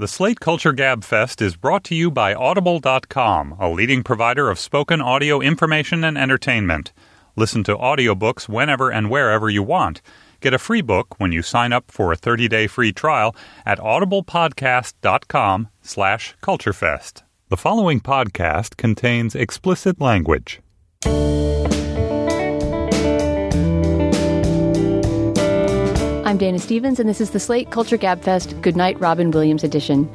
The Slate Culture Gab Fest is brought to you by Audible.com, a leading provider of spoken audio information and entertainment. Listen to audiobooks whenever and wherever you want. Get a free book when you sign up for a 30-day free trial at audiblepodcast.com slash culturefest. The following podcast contains explicit language. I'm Dana Stevens, and this is the Slate Culture Gabfest Goodnight Robin Williams edition.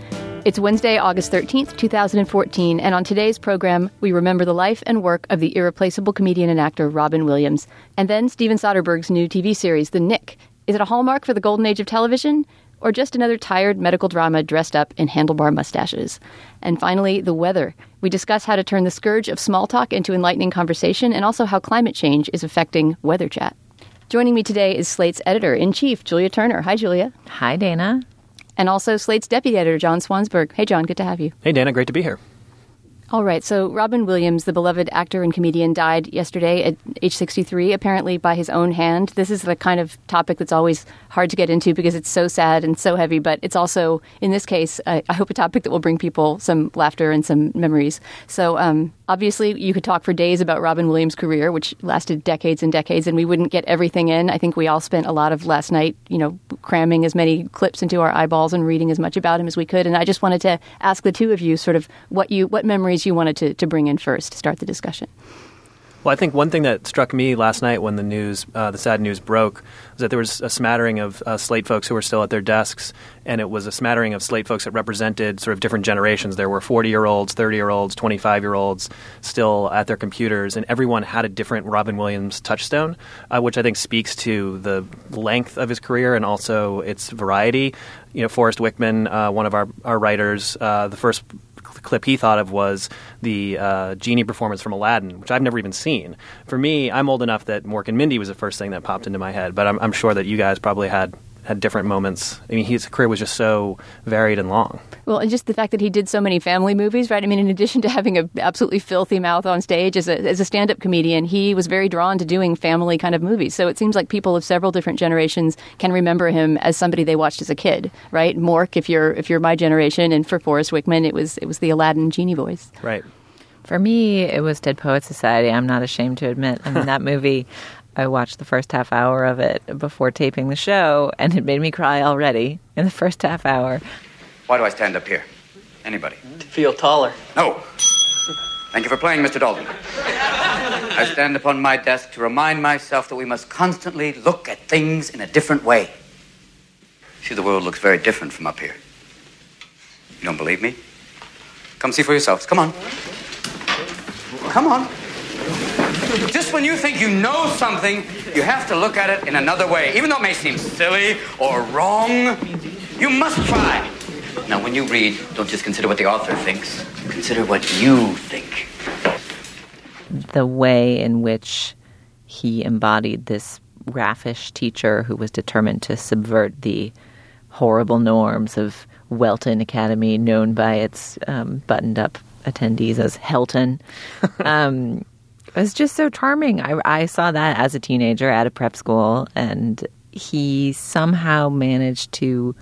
It's Wednesday, August 13th, 2014, and on today's program, we remember the life and work of the irreplaceable comedian and actor Robin Williams, and then Steven Soderbergh's new TV series, The Knick. Is it a hallmark for the golden age of television? Or just another tired medical drama dressed up in handlebar mustaches? And finally, the weather. We discuss how to turn the scourge of small talk into enlightening conversation and also how climate change is affecting weather chat. Joining me today is Slate's editor in chief, Julia Turner. Hi, Julia. Hi, Dana. And also Slate's deputy editor, John Swansburg. Hey, John, good to have you. Hey, Dana, great to be here. All right, so Robin Williams, the beloved actor and comedian, died yesterday at age 63, apparently by his own hand. This is the kind of topic that's always hard to get into because it's so sad and so heavy, but it's also, in this case, I, I hope a topic that will bring people some laughter and some memories. So, um, obviously, you could talk for days about Robin Williams' career, which lasted decades and decades, and we wouldn't get everything in. I think we all spent a lot of last night, you know, cramming as many clips into our eyeballs and reading as much about him as we could. And I just wanted to ask the two of you sort of what you, what memories you wanted to, to bring in first to start the discussion. Well, I think one thing that struck me last night when the news, uh, the sad news broke, was that there was a smattering of uh, Slate folks who were still at their desks, and it was a smattering of Slate folks that represented sort of different generations. There were 40 year olds, 30 year olds, 25 year olds still at their computers, and everyone had a different Robin Williams touchstone, uh, which I think speaks to the length of his career and also its variety. You know, Forrest Wickman, uh, one of our, our writers, uh, the first clip he thought of was the uh, genie performance from Aladdin, which I've never even seen. For me, I'm old enough that Mork and Mindy was the first thing that popped into my head, but I'm, I'm sure that you guys probably had had different moments. I mean, his career was just so varied and long. Well, and just the fact that he did so many family movies, right? I mean, in addition to having a absolutely filthy mouth on stage as a, as a stand-up comedian, he was very drawn to doing family kind of movies. So it seems like people of several different generations can remember him as somebody they watched as a kid, right? Mork, if you're if you're my generation, and for Forrest Wickman, it was it was the Aladdin genie voice, right? For me, it was Dead Poet Society. I'm not ashamed to admit. I mean, that movie I watched the first half hour of it before taping the show, and it made me cry already in the first half hour. Why do I stand up here? Anybody? To feel taller. No. Thank you for playing, Mr. Dalton. I stand upon my desk to remind myself that we must constantly look at things in a different way. See, the world looks very different from up here. You don't believe me? Come see for yourselves. Come on. Come on. Just when you think you know something, you have to look at it in another way. Even though it may seem silly or wrong, you must try. Now, when you read, don't just consider what the author thinks, consider what you think. The way in which he embodied this raffish teacher who was determined to subvert the horrible norms of Welton Academy, known by its um, buttoned up attendees as Helton. um, was just so charming. I, I saw that as a teenager at a prep school, and he somehow managed to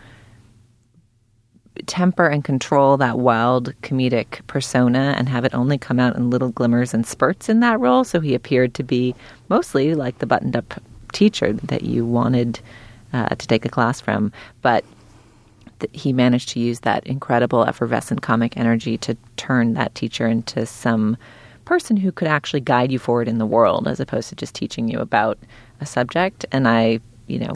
temper and control that wild comedic persona and have it only come out in little glimmers and spurts in that role. So he appeared to be mostly like the buttoned up teacher that you wanted uh, to take a class from. But he managed to use that incredible effervescent comic energy to turn that teacher into some person who could actually guide you forward in the world as opposed to just teaching you about a subject. And I, you know,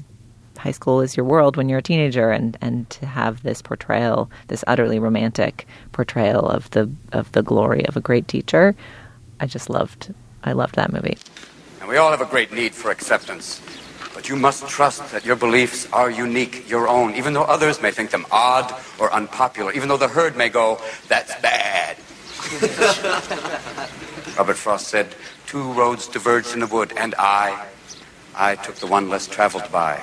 high school is your world when you're a teenager and, and to have this portrayal, this utterly romantic portrayal of the of the glory of a great teacher, I just loved I loved that movie. And we all have a great need for acceptance. But you must trust that your beliefs are unique, your own, even though others may think them odd or unpopular, even though the herd may go, that's bad. Robert Frost said, Two roads diverged in the wood, and I, I took the one less traveled by.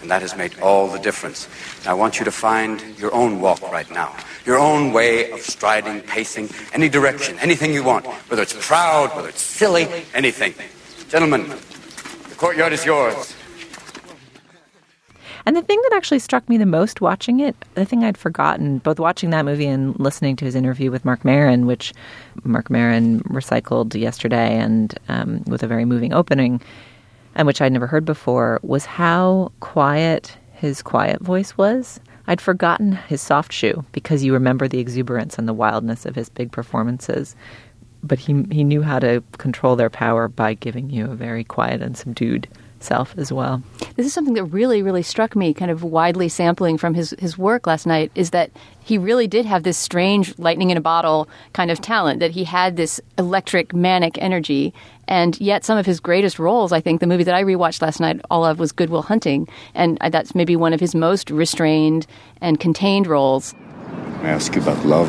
And that has made all the difference. And I want you to find your own walk right now, your own way of striding, pacing, any direction, anything you want, whether it's proud, whether it's silly, anything. Gentlemen, the courtyard is yours. And the thing that actually struck me the most watching it, the thing I'd forgotten, both watching that movie and listening to his interview with Mark Maron, which Mark Maron recycled yesterday and um, with a very moving opening, and which I'd never heard before, was how quiet his quiet voice was. I'd forgotten his soft shoe because you remember the exuberance and the wildness of his big performances. But he, he knew how to control their power by giving you a very quiet and subdued self as well. This is something that really, really struck me, kind of widely sampling from his, his work last night, is that he really did have this strange lightning in a bottle kind of talent, that he had this electric, manic energy. And yet, some of his greatest roles, I think, the movie that I rewatched last night, all of, was Good Will Hunting. And that's maybe one of his most restrained and contained roles. I ask you about love,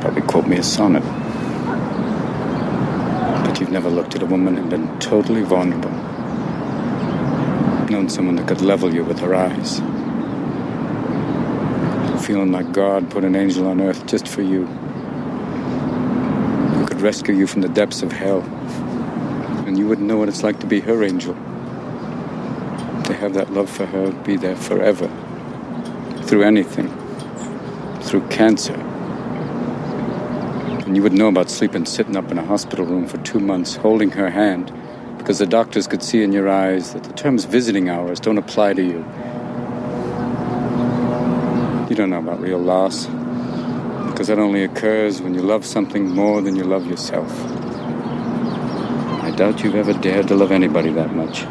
probably quote me a sonnet. But you've never looked at a woman and been totally vulnerable known someone that could level you with her eyes. Feeling like God put an angel on earth just for you. Who could rescue you from the depths of hell. And you wouldn't know what it's like to be her angel. To have that love for her be there forever. Through anything. Through cancer. And you would know about sleeping sitting up in a hospital room for two months, holding her hand because the doctors could see in your eyes that the terms visiting hours don't apply to you. You don't know about real loss, because that only occurs when you love something more than you love yourself. I doubt you've ever dared to love anybody that much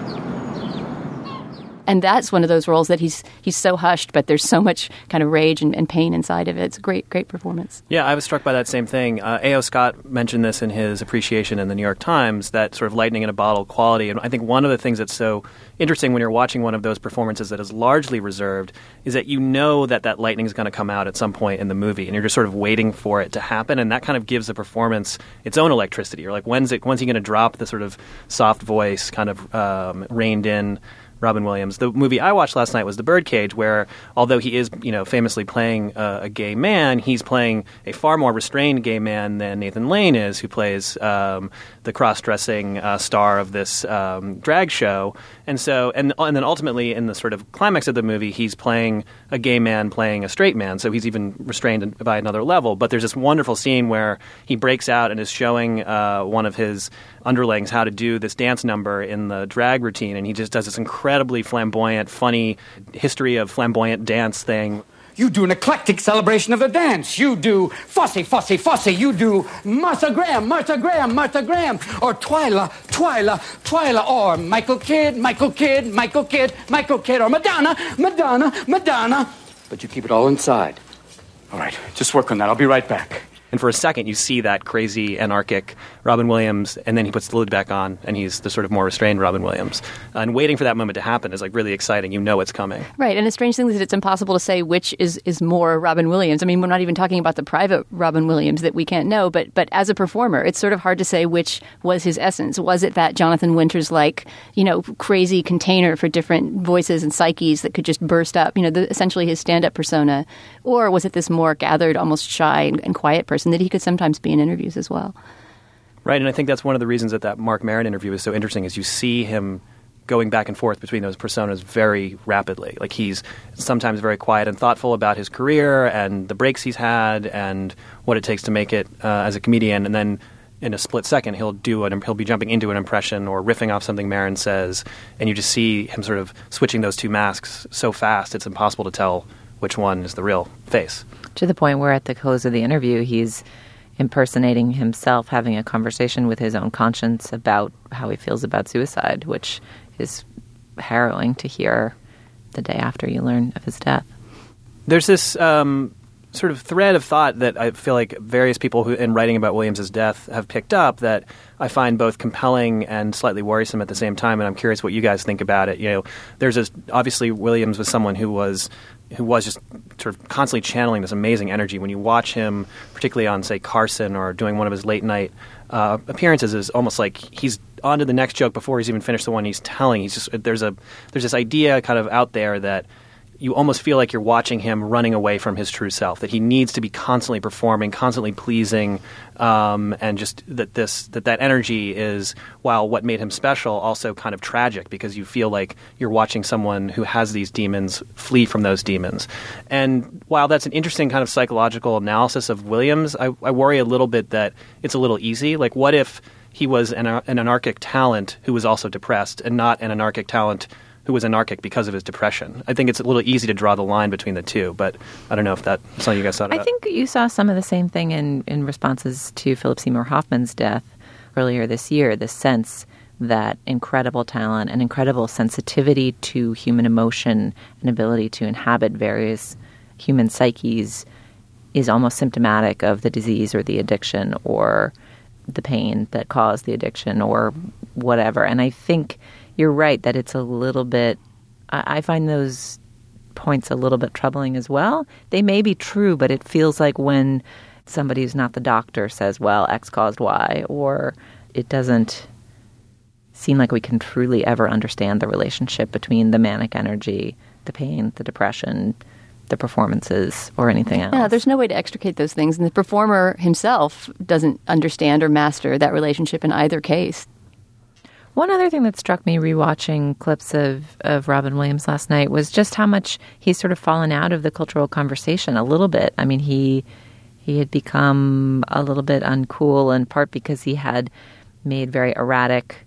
and that's one of those roles that he's he's so hushed, but there's so much kind of rage and, and pain inside of it. It's a great, great performance. Yeah, I was struck by that same thing. Uh, A.O. Scott mentioned this in his appreciation in the New York Times, that sort of lightning in a bottle quality. And I think one of the things that's so interesting when you're watching one of those performances that is largely reserved is that you know that that lightning is going to come out at some point in the movie, and you're just sort of waiting for it to happen, and that kind of gives the performance its own electricity. You're like, when's it? When's he going to drop the sort of soft voice, kind of um, reined in? Robin Williams. The movie I watched last night was The Birdcage, where although he is, you know, famously playing a gay man, he's playing a far more restrained gay man than Nathan Lane is, who plays um, the cross-dressing uh, star of this um, drag show. And so, and and then ultimately, in the sort of climax of the movie, he's playing a gay man playing a straight man. So he's even restrained by another level. But there's this wonderful scene where he breaks out and is showing uh, one of his underlings how to do this dance number in the drag routine, and he just does this incredibly flamboyant, funny history of flamboyant dance thing. You do an eclectic celebration of the dance. You do Fosse, Fosse, Fosse. You do Martha Graham, Martha Graham, Martha Graham. Or Twyla, Twyla, Twyla. Or Michael Kidd, Michael Kidd, Michael Kidd, Michael Kidd. Or Madonna, Madonna, Madonna. But you keep it all inside. All right, just work on that. I'll be right back. And for a second, you see that crazy, anarchic Robin Williams, and then he puts the lid back on, and he's the sort of more restrained Robin Williams. and waiting for that moment to happen is like really exciting. You know it's coming. Right, and the strange thing is that it's impossible to say which is is more Robin Williams. I mean, we're not even talking about the private Robin Williams that we can't know, but but as a performer, it's sort of hard to say which was his essence. Was it that Jonathan Winters like, you know, crazy container for different voices and psyches that could just burst up, you know, the, essentially his stand-up persona, or was it this more gathered, almost shy and, and quiet person that he could sometimes be in interviews as well? Right, and I think that's one of the reasons that that Mark Maron interview is so interesting is you see him going back and forth between those personas very rapidly. Like he's sometimes very quiet and thoughtful about his career and the breaks he's had and what it takes to make it uh, as a comedian, and then in a split second he'll do an he'll be jumping into an impression or riffing off something Maron says, and you just see him sort of switching those two masks so fast it's impossible to tell which one is the real face. To the point where at the close of the interview he's impersonating himself having a conversation with his own conscience about how he feels about suicide, which is harrowing to hear the day after you learn of his death. There's this um, sort of thread of thought that I feel like various people who, in writing about Williams's death, have picked up that I find both compelling and slightly worrisome at the same time. And I'm curious what you guys think about it. You know, there's a, obviously Williams was someone who was who was just sort of constantly channeling this amazing energy. When you watch him, particularly on say Carson or doing one of his late night uh, appearances, is almost like he's on to the next joke before he's even finished the one he's telling. He's just there's a there's this idea kind of out there that you almost feel like you're watching him running away from his true self. That he needs to be constantly performing, constantly pleasing, um, and just that this that that energy is while what made him special, also kind of tragic because you feel like you're watching someone who has these demons flee from those demons. And while that's an interesting kind of psychological analysis of Williams, I, I worry a little bit that it's a little easy. Like, what if he was an, an anarchic talent who was also depressed, and not an anarchic talent who was anarchic because of his depression. I think it's a little easy to draw the line between the two, but I don't know if that's something you guys thought about. I think you saw some of the same thing in, in responses to Philip Seymour Hoffman's death earlier this year, the sense that incredible talent and incredible sensitivity to human emotion and ability to inhabit various human psyches is almost symptomatic of the disease or the addiction or the pain that caused the addiction or whatever. And I think you're right that it's a little bit. I, I find those points a little bit troubling as well. They may be true, but it feels like when somebody who's not the doctor says, "Well, X caused Y," or it doesn't seem like we can truly ever understand the relationship between the manic energy, the pain, the depression, the performances, or anything else. Yeah, there's no way to extricate those things, and the performer himself doesn't understand or master that relationship in either case. One other thing that struck me rewatching clips of, of Robin Williams last night was just how much he's sort of fallen out of the cultural conversation a little bit. I mean, he he had become a little bit uncool in part because he had made very erratic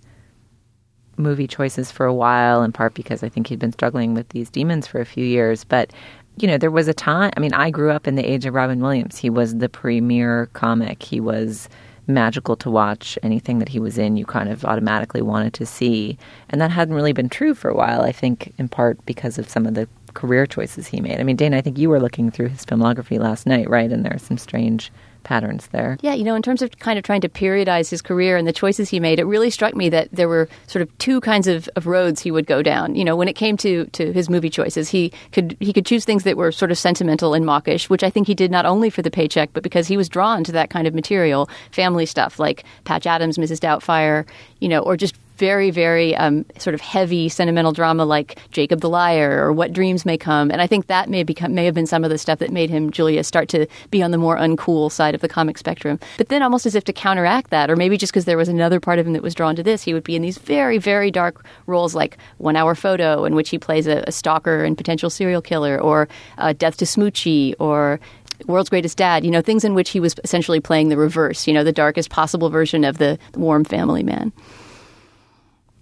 movie choices for a while, in part because I think he'd been struggling with these demons for a few years. But you know, there was a time. I mean, I grew up in the age of Robin Williams. He was the premier comic. He was magical to watch. Anything that he was in, you kind of automatically wanted to see. And that hadn't really been true for a while, I think, in part because of some of the career choices he made. I mean, Dana, I think you were looking through his filmography last night, right? And there are some strange patterns there. Yeah, you know, in terms of kind of trying to periodize his career and the choices he made, it really struck me that there were sort of two kinds of, of roads he would go down. You know, when it came to, to his movie choices, he could he could choose things that were sort of sentimental and mawkish, which I think he did not only for the paycheck, but because he was drawn to that kind of material, family stuff like Patch Adams, Mrs. Doubtfire, you know, or just very, very um, sort of heavy sentimental drama like Jacob the Liar or What Dreams May Come. And I think that may become may have been some of the stuff that made him Julia start to be on the more uncool side of the comic spectrum. But then, almost as if to counteract that, or maybe just because there was another part of him that was drawn to this, he would be in these very, very dark roles like One Hour Photo, in which he plays a, a stalker and potential serial killer, or uh, Death to Smoochy, or World's Greatest Dad, you know, things in which he was essentially playing the reverse, you know, the darkest possible version of the warm family man.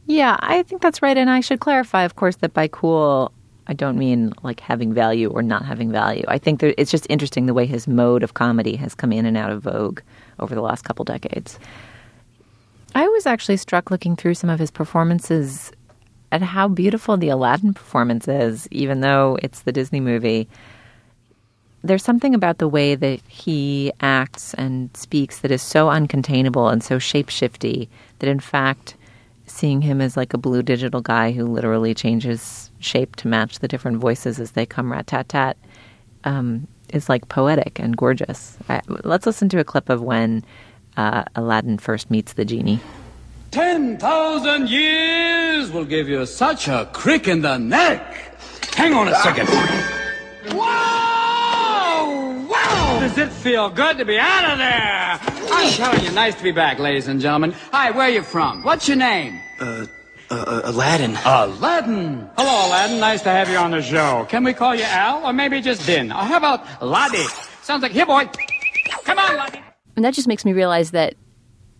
Yeah, I think that's right. And I should clarify, of course, that by cool, I don't mean like having value or not having value. I think that it's just interesting the way his mode of comedy has come in and out of vogue over the last couple decades. I was actually struck looking through some of his performances at how beautiful the Aladdin performance is, even though it's the Disney movie. There's something about the way that he acts and speaks that is so uncontainable and so shapeshifty that, in fact, seeing him as like a blue digital guy who literally changes shape to match the different voices as they come rat tat tat um, is like poetic and gorgeous. I, let's listen to a clip of when uh, Aladdin first meets the genie. Ten thousand years will give you such a crick in the neck. Hang on a second. Wow! Wow! Does it feel good to be out of there? I'm telling you, nice to be back, ladies and gentlemen. Hi, where are you from? What's your name? Uh, uh, uh, Aladdin. Aladdin. Hello, Aladdin. Nice to have you on the show. Can we call you Al, or maybe just Din? Or how about Laddie? Sounds like here, boy. Come on, Laddie. And that just makes me realize that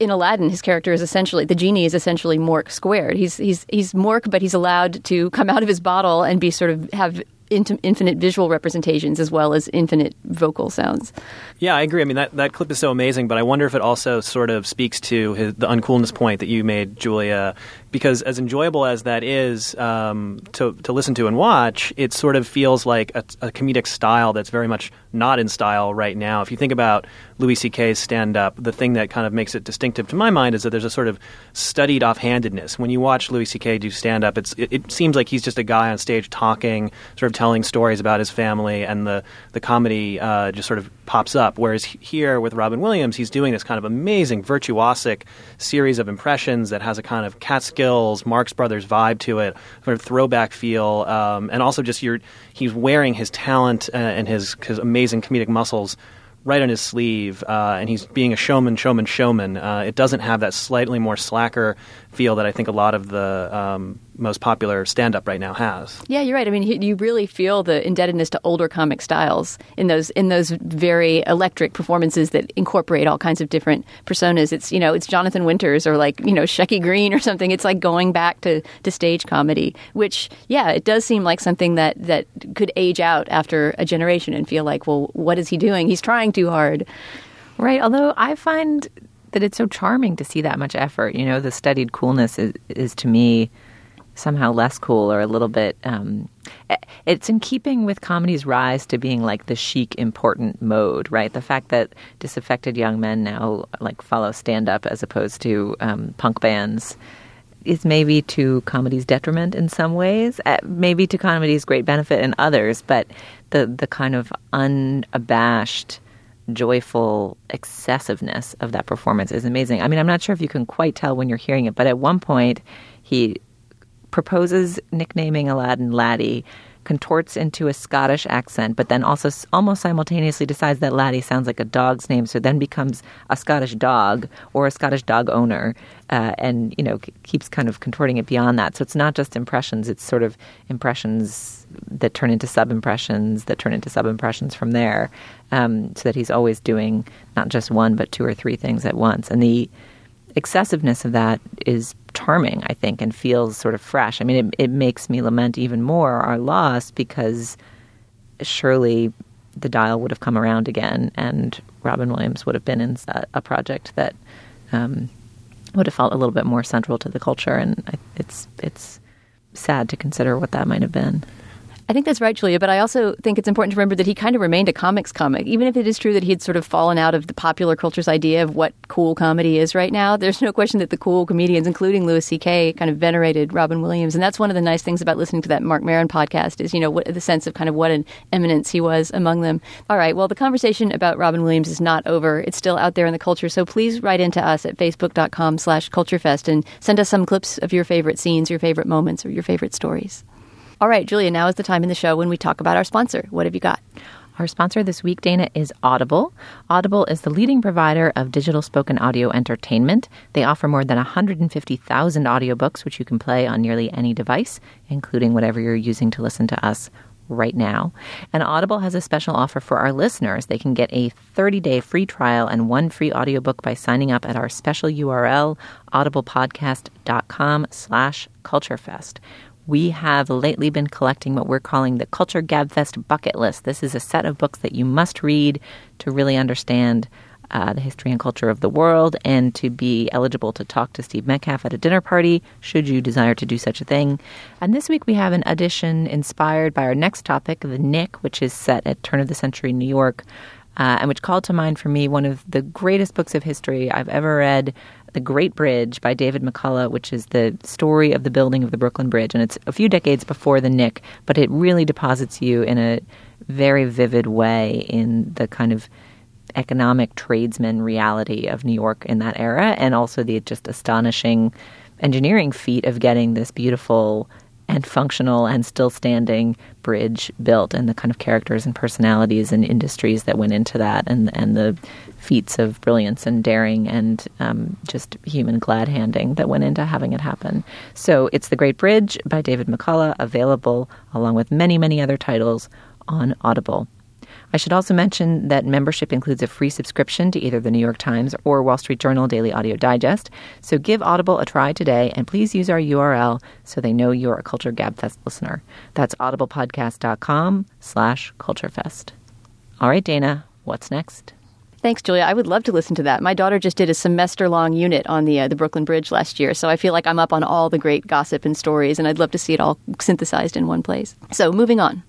in Aladdin, his character is essentially the genie is essentially Mork squared. He's he's he's Mork, but he's allowed to come out of his bottle and be sort of have infinite visual representations as well as infinite vocal sounds. Yeah, I agree. I mean, that, that clip is so amazing, but I wonder if it also sort of speaks to his, the uncoolness point that you made, Julia, because as enjoyable as that is um, to, to listen to and watch, it sort of feels like a, a comedic style that's very much not in style right now. If you think about Louis C.K.'s stand up, the thing that kind of makes it distinctive to my mind is that there's a sort of studied offhandedness. When you watch Louis C.K. do stand up, it, it seems like he's just a guy on stage talking, sort of telling stories about his family, and the, the comedy uh, just sort of pops up. Whereas here with Robin Williams, he's doing this kind of amazing, virtuosic series of impressions that has a kind of Catskills, Marx Brothers vibe to it, sort of throwback feel, um, and also just your, he's wearing his talent uh, and his, his amazing comedic muscles right on his sleeve, uh, and he's being a showman, showman, showman. Uh, it doesn't have that slightly more slacker feel that I think a lot of the um, most popular stand up right now has. Yeah, you're right. I mean, you really feel the indebtedness to older comic styles in those in those very electric performances that incorporate all kinds of different personas. It's you know, it's Jonathan Winters or like you know Shecky Greene or something. It's like going back to, to stage comedy, which yeah, it does seem like something that that could age out after a generation and feel like, well, what is he doing? He's trying too hard. Right. Although I find that it's so charming to see that much effort. You know, the studied coolness is, is to me somehow less cool or a little bit. Um, it's in keeping with comedy's rise to being like the chic, important mode, right? The fact that disaffected young men now like follow stand up as opposed to um, punk bands is maybe to comedy's detriment in some ways, uh, maybe to comedy's great benefit in others, but the the kind of unabashed joyful excessiveness of that performance is amazing. I mean, I'm not sure if you can quite tell when you're hearing it, but at one point he proposes nicknaming Aladdin Laddie, contorts into a Scottish accent, but then also almost simultaneously decides that Laddie sounds like a dog's name, so then becomes a Scottish dog or a Scottish dog owner, uh, and you know keeps kind of contorting it beyond that. So it's not just impressions; it's sort of impressions that turn into sub impressions that turn into sub impressions from there, um, so that he's always doing not just one but two or three things at once, and the excessiveness of that is charming, I think, and feels sort of fresh. I mean, it, it makes me lament even more our loss because surely the dial would have come around again and Robin Williams would have been in a, a project that um, would have felt a little bit more central to the culture. And it's, it's sad to consider what that might have been. I think that's right, Julia. But I also think it's important to remember that he kind of remained a comics comic, even if it is true that he had sort of fallen out of the popular culture's idea of what cool comedy is right now. There's no question that the cool comedians, including Louis C.K., kind of venerated Robin Williams, and that's one of the nice things about listening to that Mark Maron podcast is you know what, the sense of kind of what an eminence he was among them. All right, well, the conversation about Robin Williams is not over; it's still out there in the culture. So please write into us at facebook.com/culturefest and send us some clips of your favorite scenes, your favorite moments, or your favorite stories. All right, Julia, now is the time in the show when we talk about our sponsor. What have you got? Our sponsor this week, Dana, is Audible. Audible is the leading provider of digital spoken audio entertainment. They offer more than 150,000 audiobooks, which you can play on nearly any device, including whatever you're using to listen to us right now. And Audible has a special offer for our listeners. They can get a 30-day free trial and one free audiobook by signing up at our special URL, audiblepodcast.com slash culturefest we have lately been collecting what we're calling the Culture Gabfest bucket list. This is a set of books that you must read to really understand uh, the history and culture of the world and to be eligible to talk to Steve Metcalf at a dinner party, should you desire to do such a thing. And this week we have an edition inspired by our next topic, The Knick, which is set at turn of the century New York. Uh, and which called to mind for me one of the greatest books of history I've ever read, the Great Bridge by David McCullough, which is the story of the building of the Brooklyn Bridge. And it's a few decades before the Knick, but it really deposits you in a very vivid way in the kind of economic tradesman reality of New York in that era, and also the just astonishing engineering feat of getting this beautiful and functional and still standing bridge built and the kind of characters and personalities and industries that went into that and and the feats of brilliance and daring and um, just human glad handing that went into having it happen. So it's The Great Bridge by David McCullough, available along with many, many other titles on Audible. I should also mention that membership includes a free subscription to either the New York Times or Wall Street Journal Daily Audio Digest. So give Audible a try today and please use our URL so they know you're a Culture Gabfest listener. That's audiblepodcast.com slash culturefest. All right, Dana, what's next? Thanks, Julia. I would love to listen to that. My daughter just did a semester long unit on the uh, the Brooklyn Bridge last year, so I feel like I'm up on all the great gossip and stories, and I'd love to see it all synthesized in one place. So, moving on.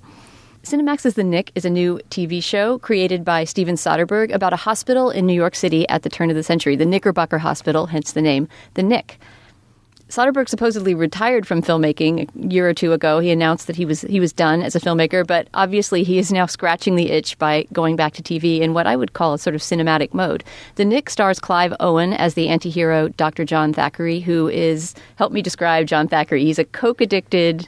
Cinemax's The Knick is a new TV show created by Steven Soderbergh about a hospital in New York City at the turn of the century, the Knickerbocker Hospital, hence the name, The Knick. Soderbergh supposedly retired from filmmaking a year or two ago. He announced that he was he was done as a filmmaker, but obviously he is now scratching the itch by going back to TV in what I would call a sort of cinematic mode. The Knick stars Clive Owen as the anti-hero Dr. John Thackery, who is help me describe John Thackery. He's a coke addicted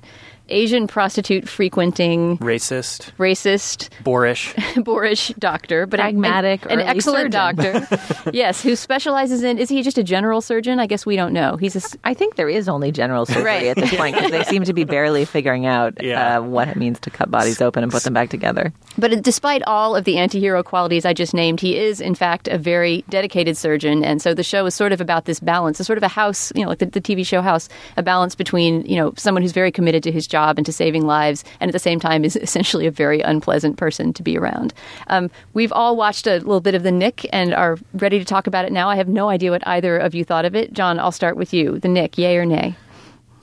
Asian prostitute frequenting Racist, racist boorish. boorish doctor, but an- Pragmatic an, excellent surgeon. doctor. yes, who specializes in is he just a general surgeon? I guess we don't know. He's a s- I think there is only general surgery Right. at this point because they seem to be barely figuring out Yeah. uh, what it means to cut bodies open and put them back together. But despite all of the anti-hero qualities I just named, he is in fact a very dedicated surgeon, and so the show is sort of about this balance. It's sort of a house, you know, like the, the TV show House, a balance between you know someone who's very committed to his job and to saving lives, and at the same time is essentially a very unpleasant person to be around. Um, we've all watched a little bit of The Knick and are ready to talk about it now. I have no idea what either of you thought of it. John, I'll start with you. The Knick, yay or nay?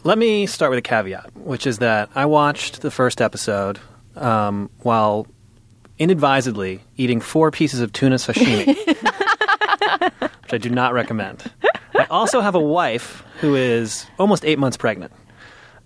Let me start with a caveat, which is that I watched the first episode um, while inadvisedly eating four pieces of tuna sashimi, which I do not recommend. I also have a wife who is almost eight months pregnant.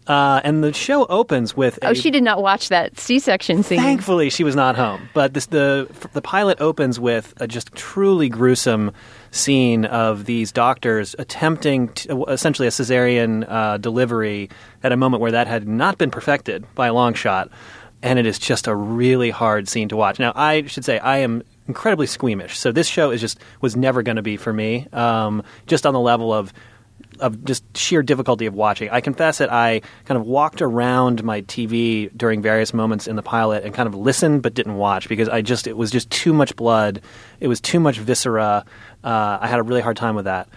Uh, and the show opens with a Oh, she did not watch that C-section scene. Thankfully, she was not home. But this, the the pilot opens with a just truly gruesome scene of these doctors attempting to, essentially a cesarean uh, delivery at a moment where that had not been perfected by a long shot, and it is just a really hard scene to watch. Now, I should say I am incredibly squeamish, so this show is just was never going to be for me. Um, just on the level of of just sheer difficulty of watching. I confess that I kind of walked around my TV during various moments in the pilot and kind of listened but didn't watch because I just it was just too much blood. It was too much viscera. Uh, I had a really hard time with that.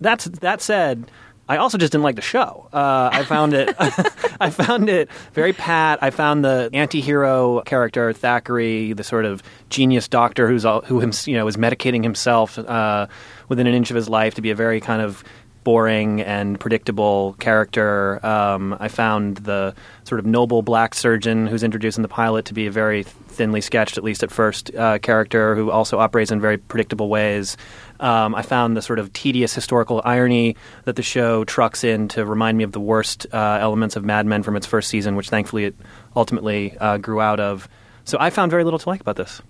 That's that said. I also just didn't like the show. Uh, I found it. I found it very pat. I found the anti-hero character Thackery, the sort of genius doctor who's all, who you know is medicating himself uh, within an inch of his life to be a very kind of boring and predictable character. Um, I found the sort of noble black surgeon who's introduced in the pilot to be a very thinly sketched, at least at first, uh, character who also operates in very predictable ways. Um, I found the sort of tedious historical irony that the show trucks in to remind me of the worst uh, elements of Mad Men from its first season, which thankfully it ultimately uh, grew out of. So I found very little to like about this.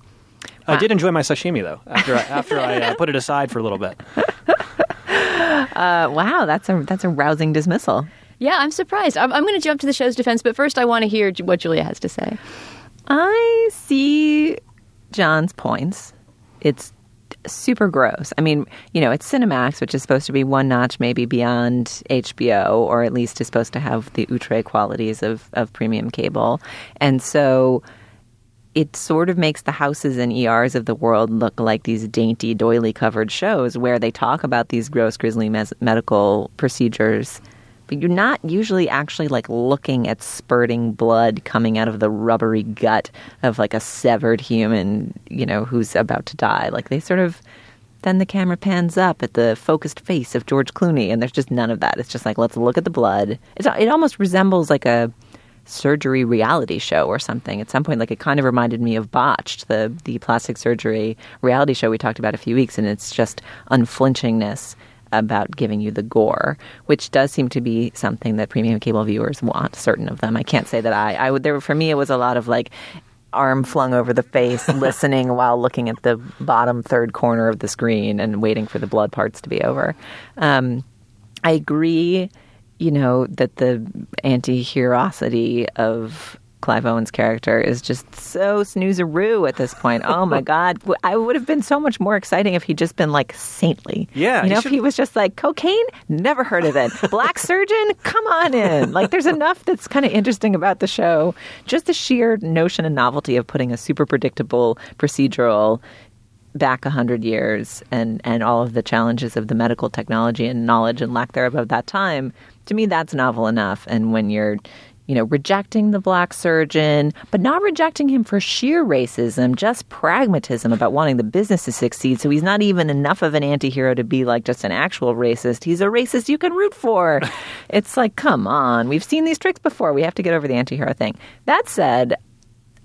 I did enjoy my sashimi though after I, after I uh, put it aside for a little bit. Uh, wow, that's a that's a rousing dismissal. Yeah, I'm surprised. I'm, I'm going to jump to the show's defense, but first I want to hear what Julia has to say. I see John's points. It's super gross. I mean, you know, it's Cinemax, which is supposed to be one notch maybe beyond HBO, or at least is supposed to have the outre qualities of, of premium cable. And so it sort of makes the houses and ERs of the world look like these dainty, doily covered shows where they talk about these gross, grisly mes- medical procedures. But you're not usually actually like looking at spurting blood coming out of the rubbery gut of like a severed human, you know, who's about to die. Like they sort of then the camera pans up at the focused face of George Clooney, and there's just none of that. It's just like let's look at the blood. It's, it almost resembles like a surgery reality show or something. At some point, like it kind of reminded me of Botched, the the plastic surgery reality show we talked about a few weeks, and it's just unflinchingness about giving you the gore, which does seem to be something that premium cable viewers want. Certain of them, I can't say that I I would there for me it was a lot of like arm flung over the face, listening while looking at the bottom third corner of the screen and waiting for the blood parts to be over. Um, I agree, you know, that the anti-herosity of Clive Owen's character is just so snoozeroo at this point. Oh my God. I would have been so much more exciting if he'd just been like saintly. Yeah, You he know, should- if he was just like, cocaine? Never heard of it. Black surgeon? Come on in. Like, there's enough that's kind of interesting about the show. Just the sheer notion and novelty of putting a super predictable procedural back a hundred years and and all of the challenges of the medical technology and knowledge and lack thereof of that time to me that's novel enough. And when you're you know rejecting the black surgeon but not rejecting him for sheer racism just pragmatism about wanting the business to succeed. So he's not even enough of an anti-hero to be like just an actual racist. He's a racist you can root for. It's like come on. We've seen these tricks before. We have to get over the anti-hero thing. That said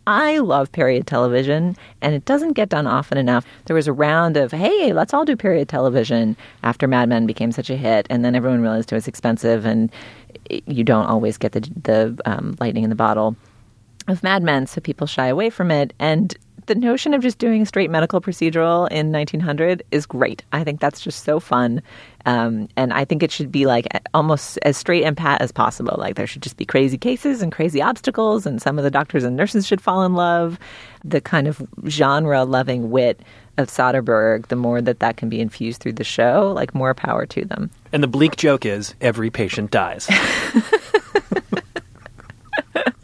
I love period television, and it doesn't get done often enough. There was a round of, hey, let's all do period television after Mad Men became such a hit, and then everyone realized it was expensive, and you don't always get the, the um, lightning in the bottle of Mad Men, so people shy away from it. And the notion of just doing a straight medical procedural in 1900 is great. I think that's just so fun. Um, and I think it should be like almost as straight and pat as possible. Like there should just be crazy cases and crazy obstacles, and some of the doctors and nurses should fall in love. The kind of genre loving wit of Soderbergh, the more that that can be infused through the show, like more power to them. And the bleak joke is every patient dies.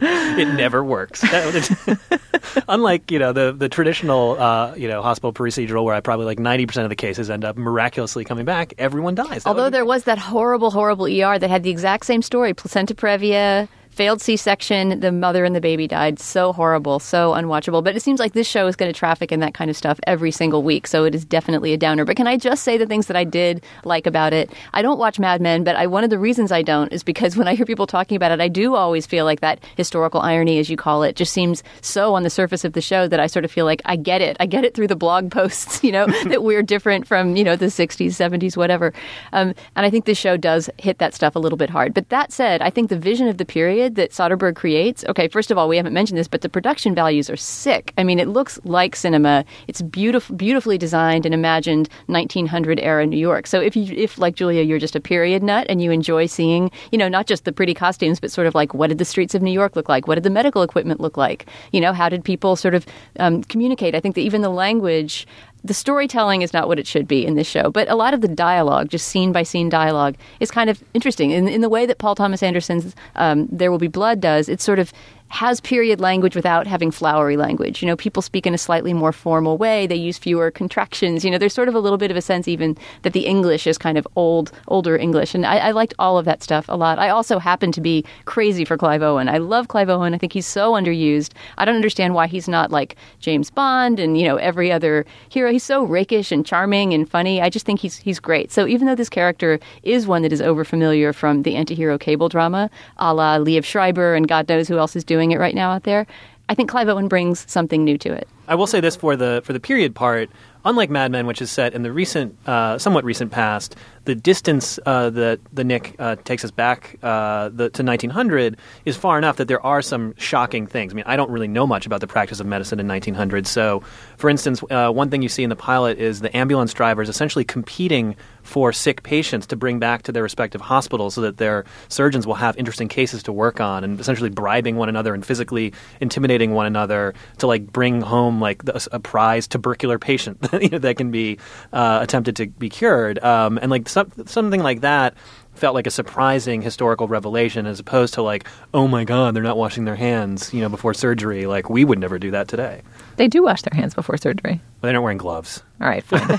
it never works. Unlike you know the the traditional uh, you know hospital procedural where I probably like ninety percent of the cases end up miraculously coming back, everyone dies. That Although there was that horrible, horrible ER that had the exact same story: placenta previa, failed C-section. The mother and the baby died. So horrible, so unwatchable. But it seems like this show is going to traffic in that kind of stuff every single week. So it is definitely a downer. But can I just say the things that I did like about it? I don't watch Mad Men, but I, one of the reasons I don't is because when I hear people talking about it, I do always feel like that historical irony, as you call it, just seems so on the surface of the show that I sort of feel like I get it. I get it through the blog posts, you know, that we're different from you know the '60s, '70s, whatever. Um, and I think this show does hit that stuff a little bit hard. But that said, I think the vision of the period period that Soderbergh creates, okay, first of all, we haven't mentioned this, but the production values are sick. I mean, it looks like cinema. It's beautiful, beautifully designed and imagined 1900 era New York. So if you, if like Julia, you're just a period nut and you enjoy seeing, you know, not just the pretty costumes, but sort of like what did the streets of New York look like? What did the medical equipment look like? You know, how did people sort of um, communicate? I think that even the language the storytelling is not what it should be in this show, but a lot of the dialogue, just scene by scene dialogue, is kind of interesting. In, in the way that Paul Thomas Anderson's um, There Will Be Blood does, it's sort of has period language without having flowery language. You know, people speak in a slightly more formal way. They use fewer contractions. You know, there's sort of a little bit of a sense even that the English is kind of old, older English. And I, I liked all of that stuff a lot. I also happen to be crazy for Clive Owen. I love Clive Owen. I think he's so underused. I don't understand why he's not like James Bond and, you know, every other hero. He's so rakish and charming and funny. I just think he's he's great. So even though this character is one that is overfamiliar from the anti-hero cable drama, a la Liev Schreiber and God knows who else is doing doing it right now out there. I think Clive Owen brings something new to it. I will say this for the for the period part. Unlike Mad Men, which is set in the recent, uh, somewhat recent past, the distance uh, that the Knick uh, takes us back uh, the, to 1900 is far enough that there are some shocking things. I mean, I don't really know much about the practice of medicine in 1900. So, for instance, uh, one thing you see in the pilot is the ambulance drivers essentially competing for sick patients to bring back to their respective hospitals so that their surgeons will have interesting cases to work on and essentially bribing one another and physically intimidating one another to like bring home like a, a prize tubercular patient that can be uh, attempted to be cured. Um, and like some, something like that felt like a surprising historical revelation as opposed to like, oh my God, they're not washing their hands, you know, before surgery. Like we would never do that today. They do wash their hands before surgery. But they're not wearing gloves. All right, fine.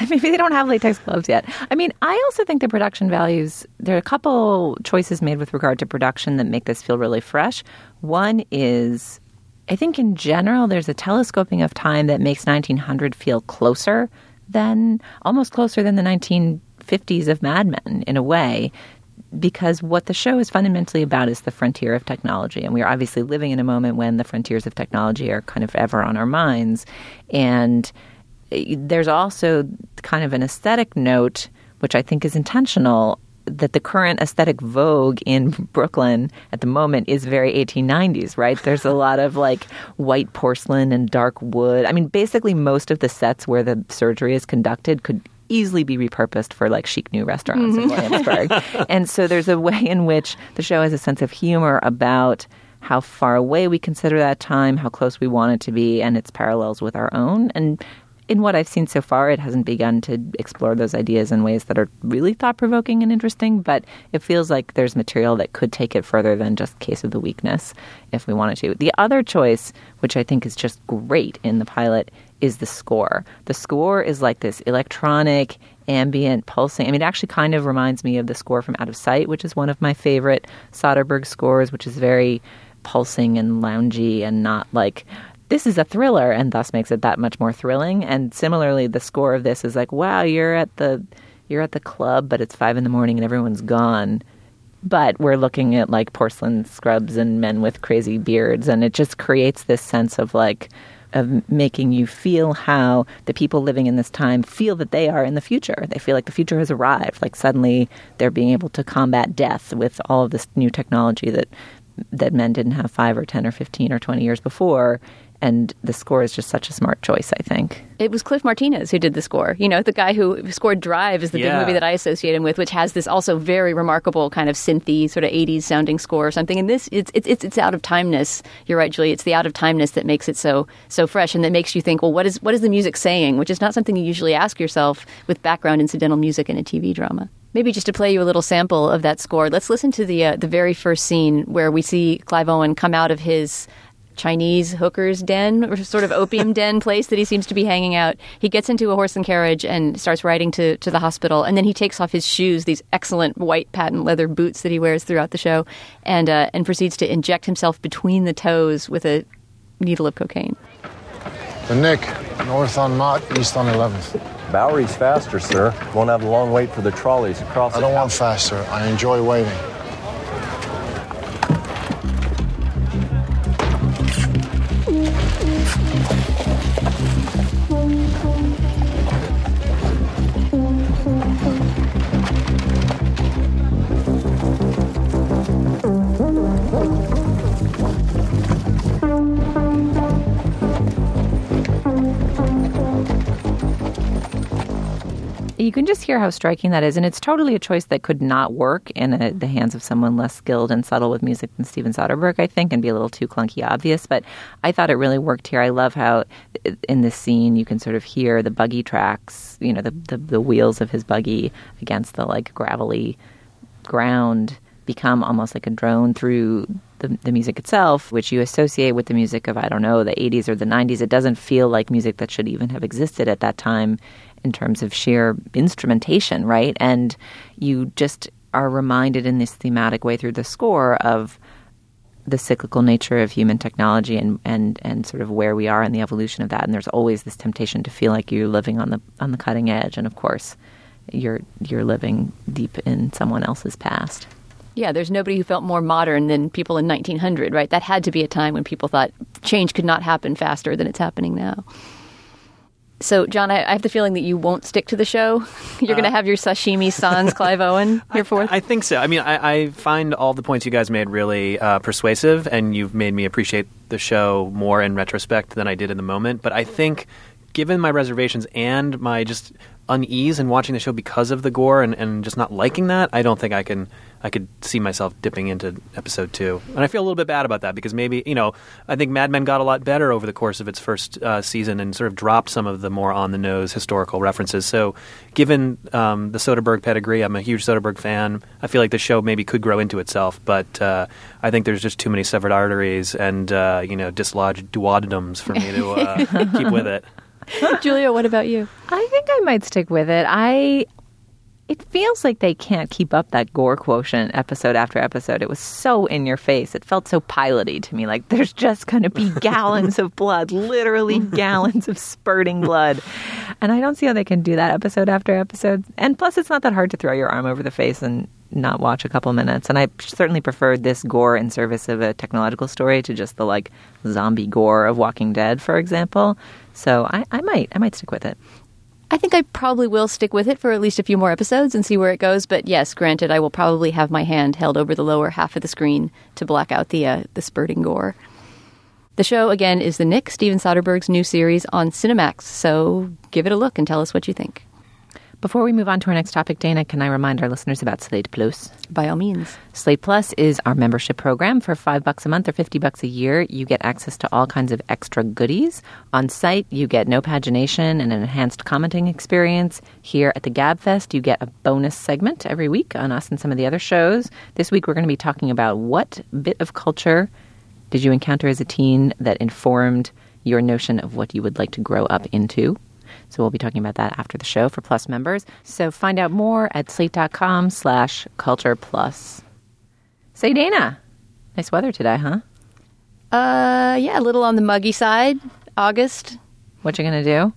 Maybe they don't have latex gloves yet. I mean, I also think the production values, there are a couple choices made with regard to production that make this feel really fresh. One is, I think in general, there's a telescoping of time that makes 1900 feel closer than, almost closer than the 1950s of Mad Men in a way because what the show is fundamentally about is the frontier of technology. And we are obviously living in a moment when the frontiers of technology are kind of ever on our minds. And eh, there's also kind of an aesthetic note, which I think is intentional, that the current aesthetic vogue in Brooklyn at the moment is very 1890s, right? There's a lot of like white porcelain and dark wood. I mean, basically, most of the sets where the surgery is conducted could easily be repurposed for like chic new restaurants mm-hmm. in Williamsburg. and so there's a way in which the show has a sense of humor about how far away we consider that time, how close we want it to be, and its parallels with our own. And in what I've seen so far, it hasn't begun to explore those ideas in ways that are really thought provoking and interesting, but it feels like there's material that could take it further than just Case of the Weakness if we wanted to. The other choice, which I think is just great in the pilot, is the score. The score is like this electronic, ambient, pulsing. I mean, it actually kind of reminds me of the score from Out of Sight, which is one of my favorite Soderbergh scores, which is very pulsing and loungy and not like this is a thriller and thus makes it that much more thrilling. And similarly, the score of this is like, wow, you're at the you're at the club, but it's five in the morning and everyone's gone. but we're looking at like porcelain scrubs and men with crazy beards and it just creates this sense of like of making you feel how the people living in this time feel that they are in the future. They feel like the future has arrived. Like suddenly they're being able to combat death with all of this new technology that that men didn't have 5 or 10 or 15 or 20 years before and the score is just such a smart choice, I think. It was Cliff Martinez who did the score. You know, the guy who scored Drive is the Yeah. big movie that I associate him with, which has this also very remarkable kind of synthy, sort of '80s sounding score or something. And this, it's it's it's, it's out of timeness. You're right, Julie. It's the out of timeness that makes it so so fresh, and that makes you think, well, what is what is the music saying? Which is not something you usually ask yourself with background incidental music in a TV drama. Maybe just to play you a little sample of that score, let's listen to the uh, the very first scene where we see Clive Owen come out of his Chinese hooker's den or sort of opium den place that he seems to be hanging out. He gets into a horse and carriage and starts riding to, to the hospital. And then he takes off his shoes, these excellent white patent leather boots that he wears throughout the show, and, uh, and proceeds to inject himself between the toes with a needle of cocaine. The Knick, north on Mott, east on 11th. Bowery's faster, sir. Won't have a long wait for the trolleys across. I don't want faster. I enjoy waiting. You can just hear how striking that is, and it's totally a choice that could not work in a, the hands of someone less skilled and subtle with music than Steven Soderbergh, I think, and be a little too clunky obvious. But I thought it really worked here. I love how uh, in this scene you can sort of hear the buggy tracks, you know, the, the, the wheels of his buggy against the like gravelly ground become almost like a drone through the, the music itself, which you associate with the music of, I don't know, the 80s or the 90s. It doesn't feel like music that should even have existed at that time in terms of sheer instrumentation, right? And you just are reminded in this thematic way through the score of the cyclical nature of human technology and, and, and sort of where we are in the evolution of that. And there's always this temptation to feel like you're living on the on the cutting edge. And of course, you're you're living deep in someone else's past. Yeah, there's nobody who felt more modern than people in 1900, right? That had to be a time when people thought change could not happen faster than it's happening now. So, John, I, I have the feeling that you won't stick to the show. You're going to have your sashimi sans Clive Owen here forth. I think so. I mean, I, I find all the points you guys made really uh, persuasive, and you've made me appreciate the show more in retrospect than I did in the moment. But I think, given my reservations and my just unease in watching the show because of the gore and, and just not liking that, I don't think I can. I could see myself dipping into episode two, and I feel a little bit bad about that because maybe you know I think Mad Men got a lot better over the course of its first uh, season and sort of dropped some of the more on the nose historical references. So, given um, the Soderbergh pedigree, I'm a huge Soderbergh fan. I feel like the show maybe could grow into itself, but uh, I think there's just too many severed arteries and uh, you know dislodged duodenums for me to uh, keep with it. Julia, what about you? I think I might stick with it. I it feels like they can't keep up that gore quotient episode after episode. It was so in your face. It felt so piloty to me. Like there's just going to be gallons of blood, literally gallons of spurting blood. And I don't see how they can do that episode after episode. And plus, it's not that hard to throw your arm over the face and not watch a couple minutes. And I certainly preferred this gore in service of a technological story to just the like zombie gore of Walking Dead, for example. So I, I might, I might stick with it. I think I probably will stick with it for at least a few more episodes and see where it goes. But yes, granted, I will probably have my hand held over the lower half of the screen to block out the uh, the spurting gore. The show again is the Knick Steven Soderbergh's new series on Cinemax. So give it a look and tell us what you think. Before we move on to our next topic, Dana, can I remind our listeners about Slate Plus? By all means. Slate Plus is our membership program. For five bucks a month or fifty bucks a year, you get access to all kinds of extra goodies. On site, you get no pagination and an enhanced commenting experience. Here at the Gabfest, you get a bonus segment every week on us and some of the other shows. This week, we're going to be talking about what bit of culture did you encounter as a teen that informed your notion of what you would like to grow up into? So we'll be talking about that after the show for Plus members. So find out more at slate.com slash culture plus. Say, Dana, nice weather today, huh? Uh, yeah, a little on the muggy side. August. What you gonna do?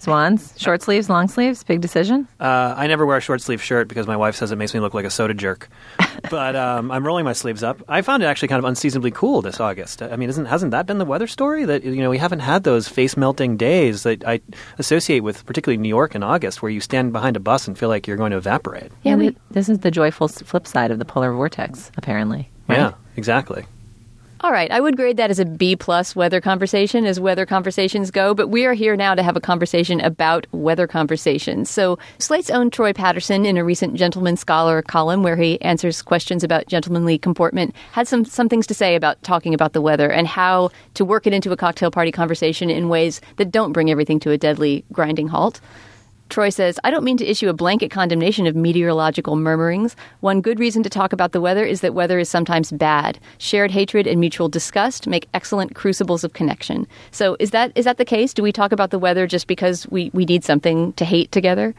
Swans, short sleeves, long sleeves, big decision. Uh, I never wear a short sleeve shirt because my wife says it makes me look like a soda jerk. but um, I'm rolling my sleeves up. I found it actually kind of unseasonably cool this August. I mean, isn't hasn't that been the weather story that you know we haven't had those face melting days that I associate with particularly New York in August, where you stand behind a bus and feel like you're going to evaporate. Yeah, we, this is the joyful flip side of the polar vortex, apparently. Right? Yeah, exactly. All right, I would grade that as a B plus weather conversation as weather conversations go, but we are here now to have a conversation about weather conversations. So, Slate's own Troy Patterson, in a recent Gentleman Scholar column where he answers questions about gentlemanly comportment, had some some things to say about talking about the weather and how to work it into a cocktail party conversation in ways that don't bring everything to a deadly grinding halt. Troy says, I don't mean to issue a blanket condemnation of meteorological murmurings. One good reason to talk about the weather is that weather is sometimes bad. Shared hatred and mutual disgust make excellent crucibles of connection. So is that is that the case? Do we talk about the weather just because we, we need something to hate together?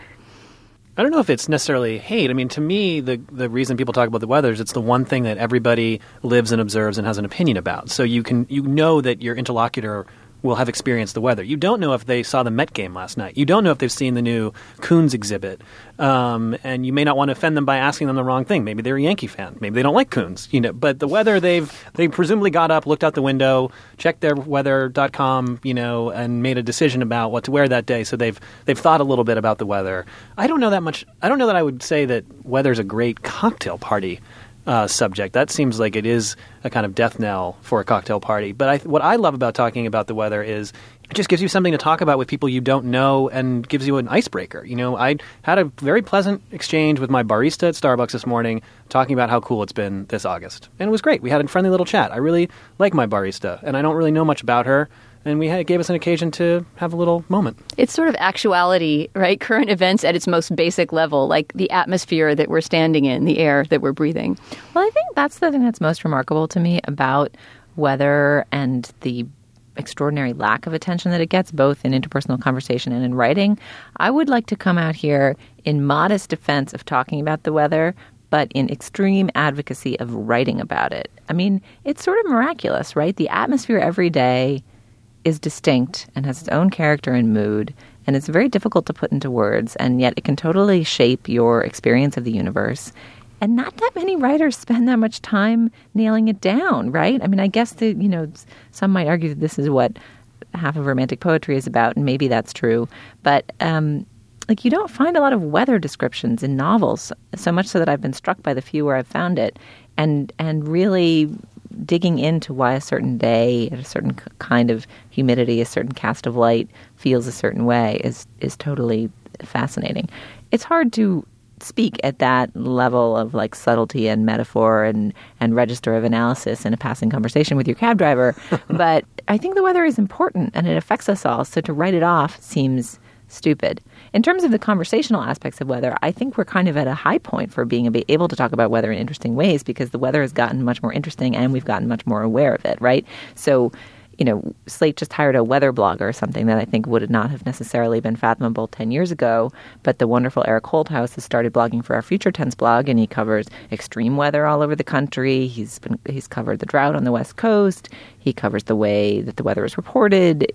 I don't know if it's necessarily hate. I mean, to me, the the reason people talk about the weather is it's the one thing that everybody lives and observes and has an opinion about. So you can you know that your interlocutor will have experienced the weather. You don't know if they saw the Met game last night. You don't know if they've seen the new Koons exhibit, um, and you may not want to offend them by asking them the wrong thing. Maybe they're a Yankee fan. Maybe they don't like Koons. You know, but the weather they've they presumably got up, looked out the window, checked their weather.com, you know, and made a decision about what to wear that day. So they've they've thought a little bit about the weather. I don't know that much. I don't know that I would say that weather's a great cocktail party uh, subject. That seems like it is a kind of death knell for a cocktail party. But I, what I love about talking about the weather is it just gives you something to talk about with people you don't know and gives you an icebreaker. You know, I had a very pleasant exchange with my barista at Starbucks this morning talking about how cool it's been this August. And it was great. We had a friendly little chat. I really like my barista, and I don't really know much about her and we had, it gave us an occasion to have a little moment. It's sort of actuality, right? Current events at its most basic level, like the atmosphere that we're standing in, the air that we're breathing. Well, I think that's the thing that's most remarkable to me about weather and the extraordinary lack of attention that it gets both in interpersonal conversation and in writing. I would like to come out here in modest defense of talking about the weather, but in extreme advocacy of writing about it. I mean, it's sort of miraculous, right? The atmosphere every day is distinct and has its own character and mood, and it's very difficult to put into words, and yet it can totally shape your experience of the universe. And not that many writers spend that much time nailing it down, right? I mean, I guess that, you know, some might argue that this is what half of romantic poetry is about, and maybe that's true. But, um, like, you don't find a lot of weather descriptions in novels, so much so that I've been struck by the few where I've found it. And, and really digging into why a certain day, a certain kind of humidity, a certain cast of light feels a certain way is is totally fascinating. It's hard to speak at that level of like subtlety and metaphor and and register of analysis in a passing conversation with your cab driver, but I think the weather is important and it affects us all. So to write it off seems stupid. In terms of the conversational aspects of weather, I think we're kind of at a high point for being able to talk about weather in interesting ways because the weather has gotten much more interesting and we've gotten much more aware of it, right? So, you know, Slate just hired a weather blogger something that I think would not have necessarily been fathomable 10 years ago. But the wonderful Eric Holthaus has started blogging for our Future Tense blog, and he covers extreme weather all over the country. He's been he's covered the drought on the West Coast. He covers the way that the weather is reported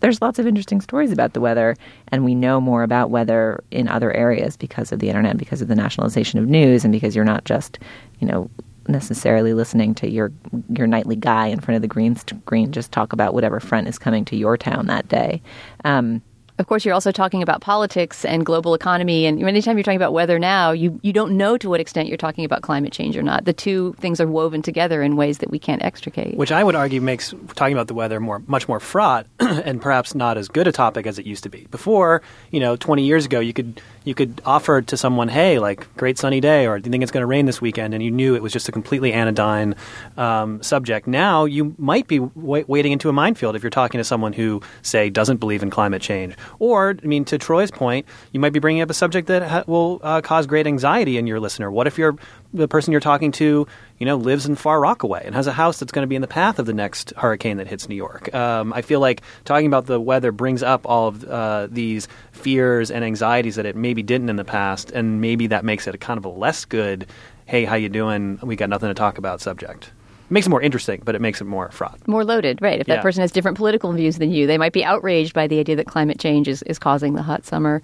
there's lots of interesting stories about the weather, and we know more about weather in other areas because of the internet, because of the nationalization of news, and because you're not just, you know, necessarily listening to your your nightly guy in front of the green screen just talk about whatever front is coming to your town that day. Um, of course, you're also talking about politics and global economy. And anytime you're talking about weather now, you, you don't know to what extent you're talking about climate change or not. The two things are woven together in ways that we can't extricate. Which I would argue makes talking about the weather more much more fraught and perhaps not as good a topic as it used to be. Before, you know, 20 years ago, you could you could offer to someone, hey, like, great sunny day, or do you think it's going to rain this weekend? And you knew it was just a completely anodyne um, subject. Now you might be w- wading into a minefield if you're talking to someone who, say, doesn't believe in climate change. Or, I mean, to Troy's point, you might be bringing up a subject that ha- will uh, cause great anxiety in your listener. What if you're the person you're talking to, you know, lives in Far Rockaway and has a house that's going to be in the path of the next hurricane that hits New York. Um, I feel like talking about the weather brings up all of uh, these fears and anxieties that it maybe didn't in the past, and maybe that makes it a kind of a less good, "Hey, how you doing? We got nothing to talk about" subject. It makes it more interesting, but it makes it more fraught. More loaded, right. If that Yeah. person has different political views than you, they might be outraged by the idea that climate change is, is causing the hot summer.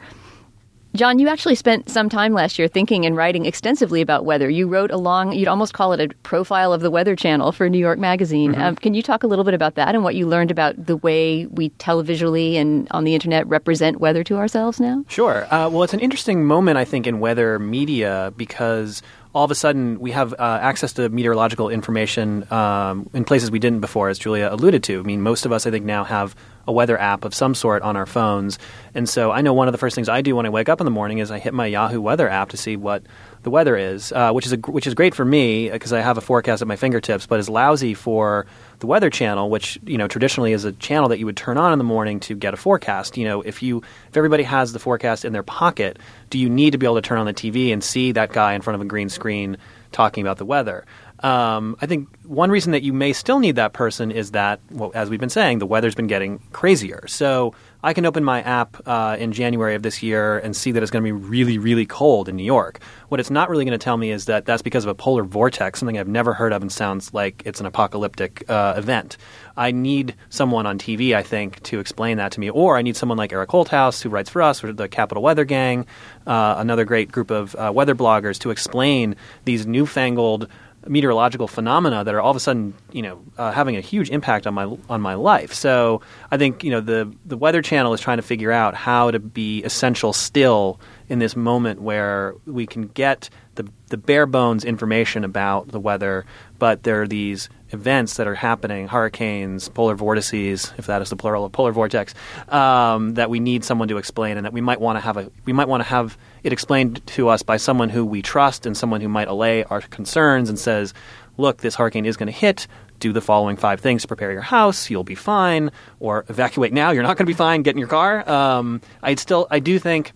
John, you actually spent some time last year thinking and writing extensively about weather. You wrote a long, you'd almost call it a profile of the Weather Channel for New York Magazine. Mm-hmm. Um, can you talk a little bit about that and what you learned about the way we televisually and on the internet represent weather to ourselves now? Sure. Uh, well, it's an interesting moment, I think, in weather media because all of a sudden we have uh, access to meteorological information um, in places we didn't before, as Julia alluded to. I mean, most of us, I think, now have a weather app of some sort on our phones. And so I know one of the first things I do when I wake up in the morning is I hit my Yahoo weather app to see what the weather is, uh, which is a, which is great for me because I have a forecast at my fingertips, but is lousy for the Weather Channel, which you know traditionally is a channel that you would turn on in the morning to get a forecast. You know, if you if everybody has the forecast in their pocket, do you need to be able to turn on the TV and see that guy in front of a green screen talking about the weather? Um, I think one reason that you may still need that person is that, well, as we've been saying, the weather's been getting crazier. So I can open my app uh, in January of this year and see that it's going to be really, really cold in New York. What it's not really going to tell me is that that's because of a polar vortex, something I've never heard of and sounds like it's an apocalyptic uh, event. I need someone on TV, I think, to explain that to me, or I need someone like Eric Holthaus, who writes for us, or the Capital Weather Gang, uh, another great group of uh, weather bloggers, to explain these newfangled meteorological phenomena that are all of a sudden, you know, uh, having a huge impact on my on my life. So I think you know the the Weather Channel is trying to figure out how to be essential still in this moment where we can get the the bare bones information about the weather, but there are these events that are happening hurricanes polar vortices if that is the plural of polar vortex um, that we need someone to explain and that we might want to have a we might want to have it explained to us by someone who we trust and someone who might allay our concerns and says look this hurricane is going to hit. Do the following five things. To prepare your house. You'll be fine. Or evacuate now. You're not going to be fine. Get in your car. Um, i'd still i do think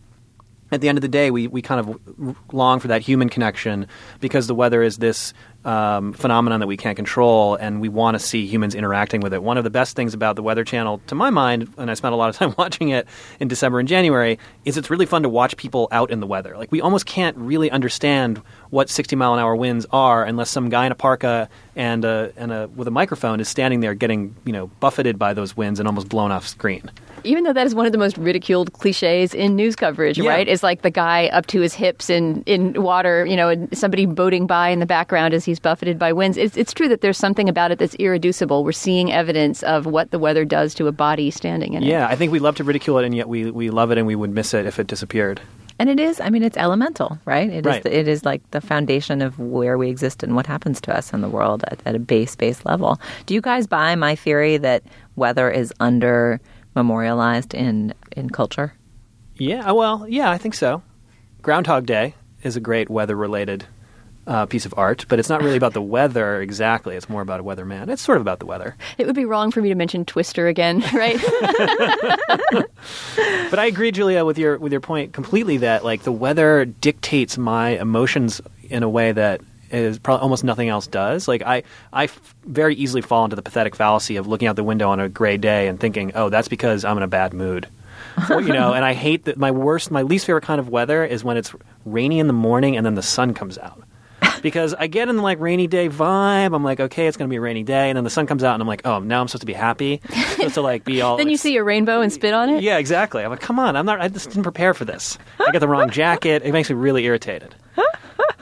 at the end of the day, we, we kind of long for that human connection because the weather is this um, phenomenon that we can't control, and we want to see humans interacting with it. One of the best things about the Weather Channel, to my mind, and I spent a lot of time watching it in December and January, is it's really fun to watch people out in the weather. Like we almost can't really understand what 60 mile an hour winds are unless some guy in a parka and a, and a, with a microphone is standing there getting you know buffeted by those winds and almost blown off screen. Even though that is one of the most ridiculed cliches in news coverage, Yeah. right? Is like the guy up to his hips in, in water, you know, and somebody boating by in the background as he's buffeted by winds. It's, it's true that there's something about it that's irreducible. We're seeing evidence of what the weather does to a body standing in it. Yeah, I think we love to ridicule it, and yet we, we love it, and we would miss it if it disappeared. And it is, I mean, it's elemental, right? It is. Right. The, it is like the foundation of where we exist and what happens to us in the world at, at a base, base level. Do you guys buy my theory that weather is under memorialized in, in culture? Yeah, well, yeah, I think so. Groundhog Day is a great weather-related uh, piece of art, but it's not really about the weather exactly. It's more about a weatherman. It's sort of about the weather. It would be wrong for me to mention Twister again, right? But I agree, Julia, with your with your point completely that like the weather dictates my emotions in a way that is probably almost nothing else does. Like I, I f- very easily fall into the pathetic fallacy of looking out the window on a gray day and thinking, oh, that's because I'm in a bad mood. Or, you know, and I hate that my worst, my least favorite kind of weather is when it's rainy in the morning and then the sun comes out. Because I get in the like rainy day vibe. I'm like, okay, it's going to be a rainy day, and then the sun comes out, and I'm like, oh, now I'm supposed to be happy. supposed to like be all. then you see a rainbow and spit on it? Yeah, exactly. I'm like, come on, I'm not. I just didn't prepare for this. I got the wrong jacket. It makes me really irritated.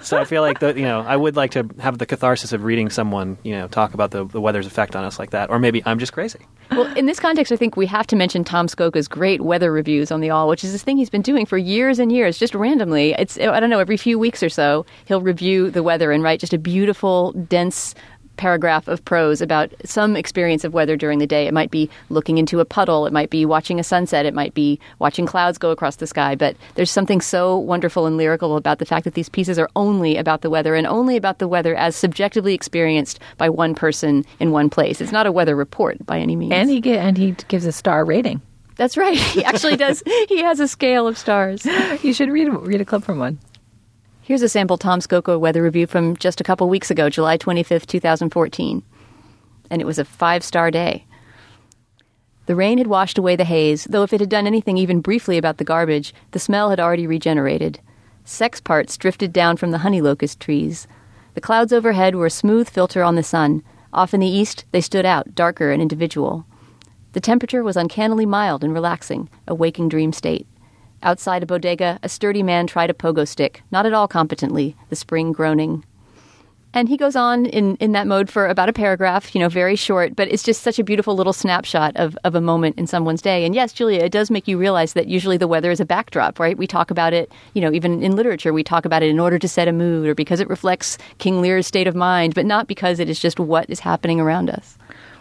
So I feel like the, you know I would like to have the catharsis of reading someone you know talk about the, the weather's effect on us like that, or maybe I'm just crazy. Well, in this context, I think we have to mention Tom Scocca's great weather reviews on the Awl, which is this thing he's been doing for years and years, just randomly. It's I don't know, every few weeks or so, he'll review the weather and write just a beautiful, dense paragraph of prose about some experience of weather during the day. It might be looking into a puddle, it might be watching a sunset, it might be watching clouds go across the sky. But there's something so wonderful and lyrical about the fact that these pieces are only about the weather and only about the weather as subjectively experienced by one person in one place. It's not a weather report by any means. And he get, and he gives a star rating. That's right. He actually does. He has a scale of stars. You should read read a clip from one. Here's a sample Tom Scocca weather review from just a couple weeks ago, July 25th, 2014. And it was a five star day. The rain had washed away the haze, though if it had done anything even briefly about the garbage, the smell had already regenerated. Sex parts drifted down from the honey locust trees. The clouds overhead were a smooth filter on the sun, Off in the east, they stood out, darker and individual. The temperature was uncannily mild and relaxing, a waking dream state. Outside a bodega, a sturdy man tried a pogo stick, not at all competently, the spring groaning. And he goes on in, in that mode for about a paragraph, you know, very short, but it's just such a beautiful little snapshot of, of a moment in someone's day. And yes, Julia, it does make you realize that usually the weather is a backdrop, right? We talk about it, you know, even in literature, we talk about it in order to set a mood or because it reflects King Lear's state of mind, but not because it is just what is happening around us.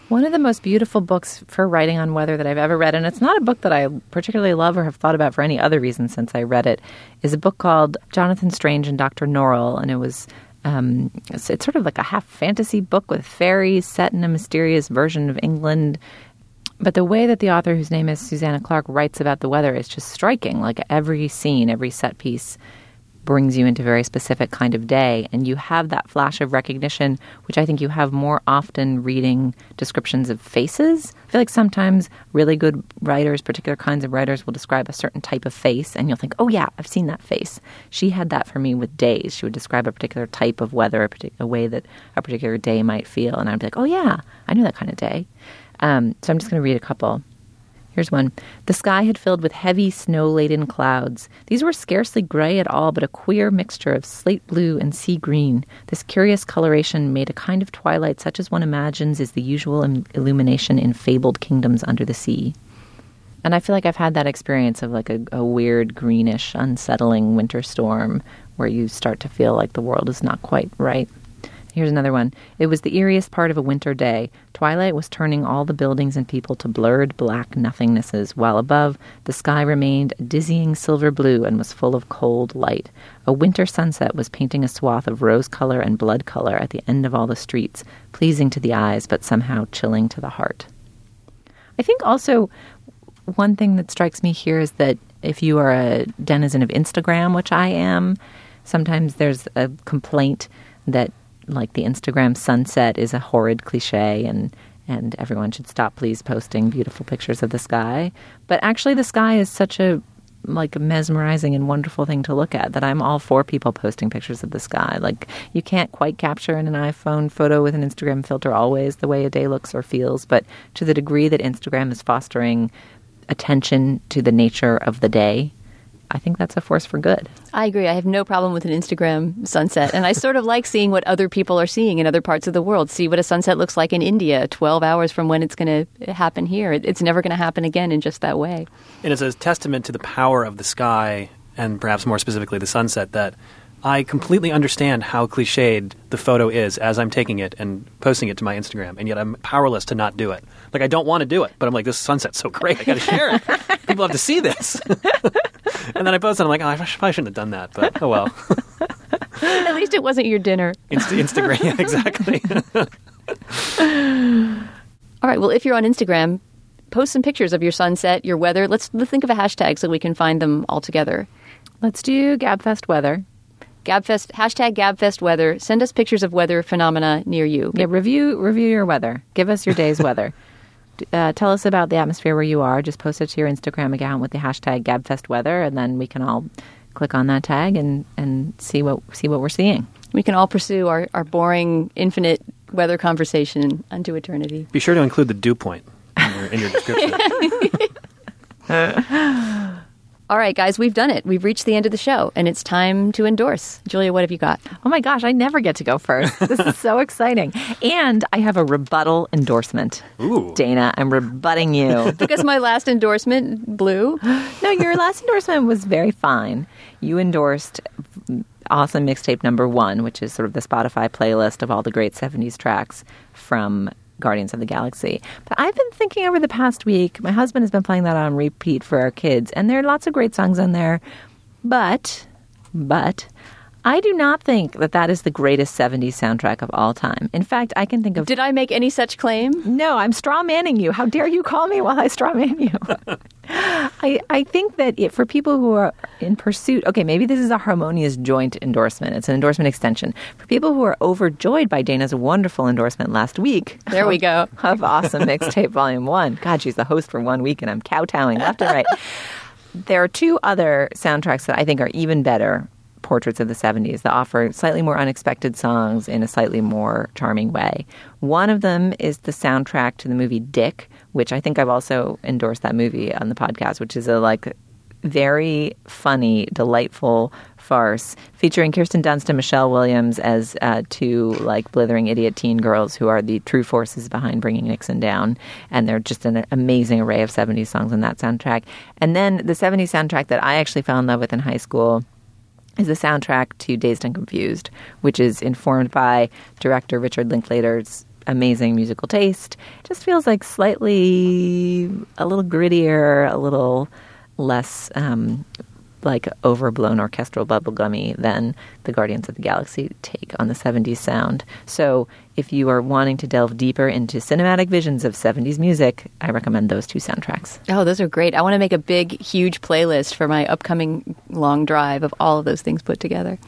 One of the most beautiful books for writing on weather that I've ever read, and it's not a book that I particularly love or have thought about for any other reason since I read it, is a book called Jonathan Strange and Dr. Norrell. And it was um, it's, it's sort of like a half fantasy book with fairies set in a mysterious version of England. But the way that the author, whose name is Susanna Clarke, writes about the weather is just striking. Like every scene, every set piece brings you into a very specific kind of day and you have that flash of recognition which i think you have more often reading descriptions of faces. I feel like sometimes really good writers particular kinds of writers will describe a certain type of face and you'll think oh yeah i've seen that face. She had that for me with days. She would describe a particular type of weather a particular way that a particular day might feel and i'd be like oh yeah i knew that kind of day. Um, so i'm just going to read a couple Here's one. The sky had filled with heavy, snow laden clouds. These were scarcely gray at all, but a queer mixture of slate blue and sea green. This curious coloration made a kind of twilight such as one imagines is the usual illumination in fabled kingdoms under the sea. And I feel like I've had that experience of like a, a weird, greenish, unsettling winter storm where you start to feel like the world is not quite right. Here's another one. It was the eeriest part of a winter day. Twilight was turning all the buildings and people to blurred black nothingnesses, while above, the sky remained a dizzying silver blue and was full of cold light. A winter sunset was painting a swath of rose color and blood color at the end of all the streets, pleasing to the eyes, but somehow chilling to the heart. I think also one thing that strikes me here is that if you are a denizen of Instagram, which I am, sometimes there's a complaint that like the Instagram sunset is a horrid cliche and and everyone should stop please posting beautiful pictures of the sky. But actually the sky is such a like mesmerizing and wonderful thing to look at that I'm all for people posting pictures of the sky. Like you can't quite capture in an iPhone photo with an Instagram filter always the way a day looks or feels, but to the degree that Instagram is fostering attention to the nature of the day I think that's a force for good. I agree. I have no problem with an Instagram sunset. And I sort of like seeing what other people are seeing in other parts of the world. See what a sunset looks like in India 12 hours from when it's going to happen here. It's never going to happen again in just that way. And it's a testament to the power of the sky and perhaps more specifically the sunset that I completely understand how cliched the photo is as I'm taking it and posting it to my Instagram, and yet I'm powerless to not do it. Like I don't want to do it, but I'm like, this sunset's so great, I got to share it. People have to see this. and then I post it, I'm like, oh, I probably shouldn't have done that, but oh well. At least it wasn't your dinner. Inst- Instagram, yeah, exactly. All right. Well, if you're on Instagram, post some pictures of your sunset, your weather. Let's, let's think of a hashtag so we can find them all together. Let's do Gabfest weather. Gabfest hashtag Gabfest weather. Send us pictures of weather phenomena near you. Yeah, review review your weather. Give us your day's weather. Uh, tell us about the atmosphere where you are. Just post it to your Instagram account with the hashtag GabFestWeather, and then we can all click on that tag and, and see what see what we're seeing. We can all pursue our, our boring infinite weather conversation unto eternity. Be sure to include the dew point in your, in your description. All right, guys, we've done it. We've reached the end of the show, and it's time to endorse. Julia, what have you got? Oh my gosh, I never get to go first. This is so exciting. And I have a rebuttal endorsement. Ooh. Dana, I'm rebutting you. because my last endorsement blew? no, your last endorsement was very fine. You endorsed awesome mixtape number one, which is sort of the Spotify playlist of all the great 70s tracks from Guardians of the Galaxy. But I've been thinking over the past week, my husband has been playing that on repeat for our kids, and there are lots of great songs on there. But, but, I do not think that that is the greatest 70s soundtrack of all time. In fact, I can think of. Did I make any such claim? No, I'm straw manning you. How dare you call me while I straw man you? I, I think that it, for people who are in pursuit, okay, maybe this is a harmonious joint endorsement. It's an endorsement extension. For people who are overjoyed by Dana's wonderful endorsement last week. There we go. Of Awesome Mixtape Volume 1. God, she's the host for one week and I'm kowtowing left and right. There are two other soundtracks that I think are even better portraits of the 70s that offer slightly more unexpected songs in a slightly more charming way. One of them is the soundtrack to the movie Dick, which I think I've also endorsed that movie on the podcast, which is a like very funny, delightful farce featuring Kirsten Dunst and Michelle Williams as uh, two like blithering idiot teen girls who are the true forces behind bringing Nixon down. And they're just an amazing array of 70s songs on that soundtrack. And then the 70s soundtrack that I actually fell in love with in high school is the soundtrack to Dazed and Confused, which is informed by director Richard Linklater's amazing musical taste. It just feels like slightly a little grittier, a little less um, like overblown orchestral bubblegummy than the Guardians of the Galaxy take on the 70s sound. So if you are wanting to delve deeper into cinematic visions of 70s music, I recommend those two soundtracks. Oh, those are great. I want to make a big, huge playlist for my upcoming long drive of all of those things put together.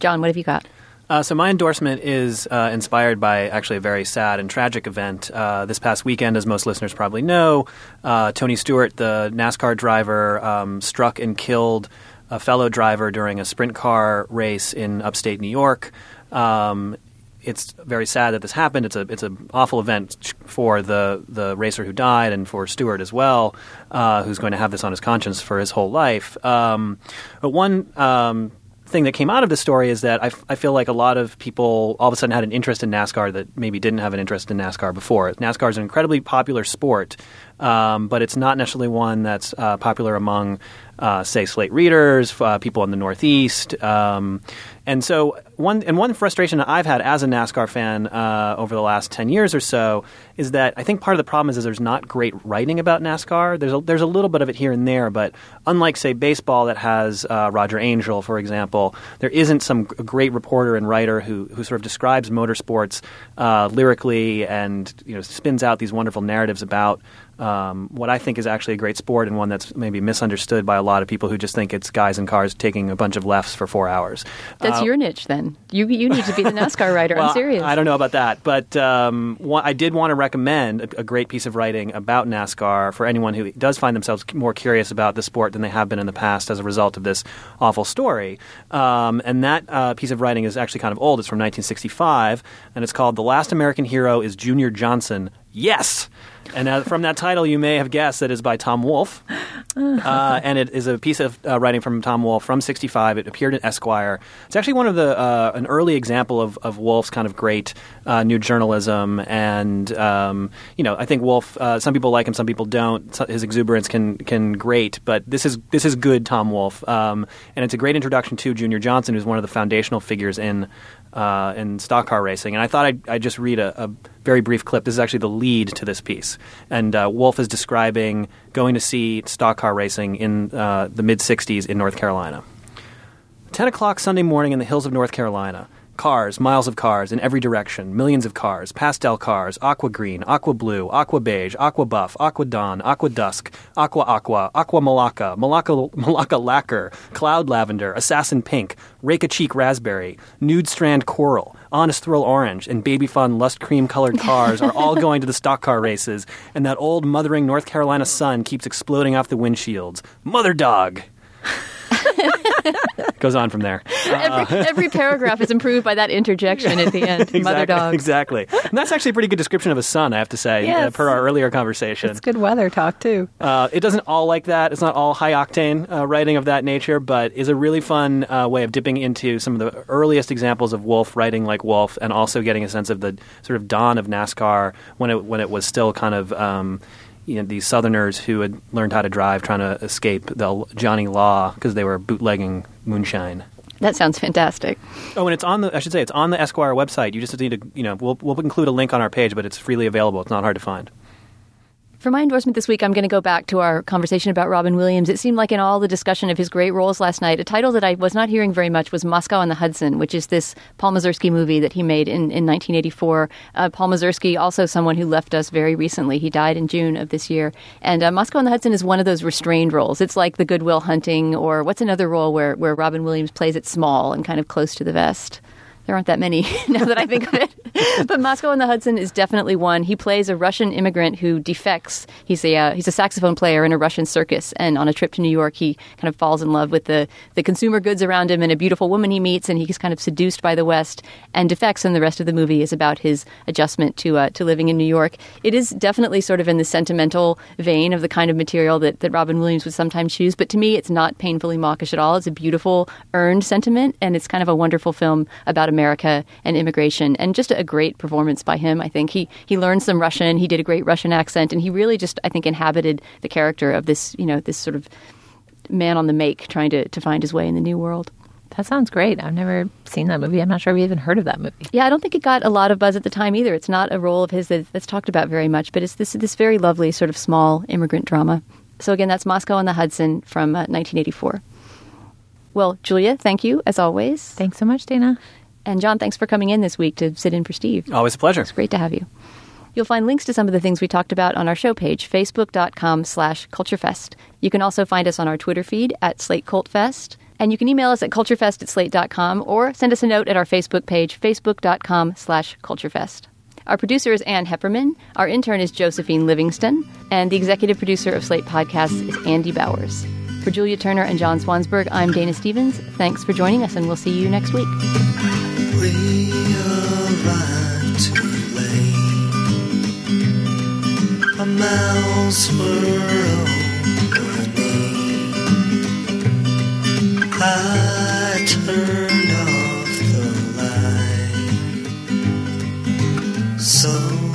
John, what have you got? Uh, so my endorsement is uh, inspired by actually a very sad and tragic event. Uh, this past weekend, as most listeners probably know, uh, Tony Stewart, the NASCAR driver, um, struck and killed a fellow driver during a sprint car race in upstate New York. Um, it's very sad that this happened. It's a it's an awful event for the the racer who died and for Stewart as well, uh, who's going to have this on his conscience for his whole life. Um, but one um, thing that came out of the story is that I, f- I feel like a lot of people all of a sudden had an interest in NASCAR that maybe didn't have an interest in NASCAR before. NASCAR is an incredibly popular sport, um, but it's not necessarily one that's uh, popular among, uh, say, slate readers, uh, people in the Northeast. Um, and so one and one frustration I've had as a NASCAR fan uh, over the last ten years or so is that I think part of the problem is, there's not great writing about NASCAR. There's a, there's a little bit of it here and there, but unlike say baseball that has uh, Roger Angell, for example, there isn't some great reporter and writer who who sort of describes motorsports uh, lyrically and you know spins out these wonderful narratives about um, what I think is actually a great sport and one that's maybe misunderstood by a lot of people who just think it's guys in cars taking a bunch of lefts for four hours. That's Uh, your niche, then. You you need to be the NASCAR writer. well, I'm serious. I don't know about that, but um, one, I did want to recommend a, a great piece of writing about NASCAR for anyone who does find themselves more curious about the sport than they have been in the past as a result of this awful story. Um, and that uh, piece of writing is actually kind of old. It's from 1965, and it's called "The Last American Hero is Junior Johnson." Yes. And uh, from that title, you may have guessed that it's by Tom Wolfe. Uh, and it is a piece of uh, writing from Tom Wolfe from '65. It appeared in Esquire. It's actually one of the uh, an early example of, of Wolfe's kind of great uh, new journalism. And um, you know, I think Wolfe. Uh, some people like him, some people don't. His exuberance can can grate, but this is this is good Tom Wolfe. Um, and it's a great introduction to Junior Johnson, who's one of the foundational figures in uh, in stock car racing. And I thought I'd, I'd just read a, a very brief clip. This is actually the lead to this piece. And uh, Wolfe is describing going to see stock car racing in uh, the mid 60s in North Carolina. 10 o'clock Sunday morning in the hills of North Carolina. Cars, miles of cars in every direction, millions of cars, pastel cars, aqua green, aqua blue, aqua beige, aqua buff, aqua dawn, aqua dusk, aqua aqua, aqua malacca, malacca, malacca lacquer, cloud lavender, assassin pink, rake a cheek raspberry, nude strand coral, honest thrill orange, and baby fun lust cream colored cars are all going to the stock car races, and that old mothering North Carolina sun keeps exploding off the windshields. Mother dog! Goes on from there. every, every paragraph is improved by that interjection at the end. Mother exactly, dog. Exactly. And that's actually a pretty good description of a son, I have to say, uh, per our earlier conversation. It's good weather talk too. Uh, it doesn't all like that. It's not all high octane uh, writing of that nature, but is a really fun uh, way of dipping into some of the earliest examples of Wolfe writing like Wolfe, and also getting a sense of the sort of dawn of NASCAR when it when it was still kind of. Um, you know, these Southerners who had learned how to drive, trying to escape the Johnny Law because they were bootlegging moonshine. That sounds fantastic. Oh, and it's on the. I should say it's on the Esquire website. You just need to, you know, we'll we'll include a link on our page, but it's freely available. It's not hard to find. For my endorsement this week, I'm going to go back to our conversation about Robin Williams. It seemed like in all the discussion of his great roles last night, a title that I was not hearing very much was Moscow on the Hudson, which is this Paul Mazursky movie that he made in, in 1984. Uh, Paul Mazursky, also someone who left us very recently. He died in June of this year. And uh, Moscow on the Hudson is one of those restrained roles. It's like the Good Will Hunting, or what's another role where, where Robin Williams plays it small and kind of close to the vest? There aren't that many now that I think of it. but Moscow on the Hudson is definitely one. He plays a Russian immigrant who defects. He's a uh, he's a saxophone player in a Russian circus, and on a trip to New York, he kind of falls in love with the the consumer goods around him and a beautiful woman he meets, and he's kind of seduced by the West and defects. And the rest of the movie is about his adjustment to uh, to living in New York. It is definitely sort of in the sentimental vein of the kind of material that that Robin Williams would sometimes choose, but to me, it's not painfully mawkish at all. It's a beautiful earned sentiment, and it's kind of a wonderful film about America and immigration, and just a great performance by him. I think he he learned some Russian. He did a great Russian accent, and he really just I think inhabited the character of this you know this sort of man on the make trying to to find his way in the new world. That sounds great. I've never seen that movie. I'm not sure we even heard of that movie. Yeah, I don't think it got a lot of buzz at the time either. It's not a role of his that, that's talked about very much, but it's this this very lovely sort of small immigrant drama. So again, that's Moscow on the Hudson from uh, 1984. Well, Julia, thank you as always. Thanks so much, Dana. And John, thanks for coming in this week to sit in for Steve. Always a pleasure. It's great to have you. You'll find links to some of the things we talked about on our show page, facebook.com slash culturefest. You can also find us on our Twitter feed at Slate Cult Fest. And you can email us at culturefest at slate.com or send us a note at our Facebook page, facebook.com slash culturefest. Our producer is Ann Heppermann. Our intern is Josephine Livingston. And the executive producer of Slate Podcasts is Andy Bowers. For Julia Turner and John Swansburg, I'm Dana Stevens. Thanks for joining us, and we'll see you next week too late. A mouse were I turned off the light. So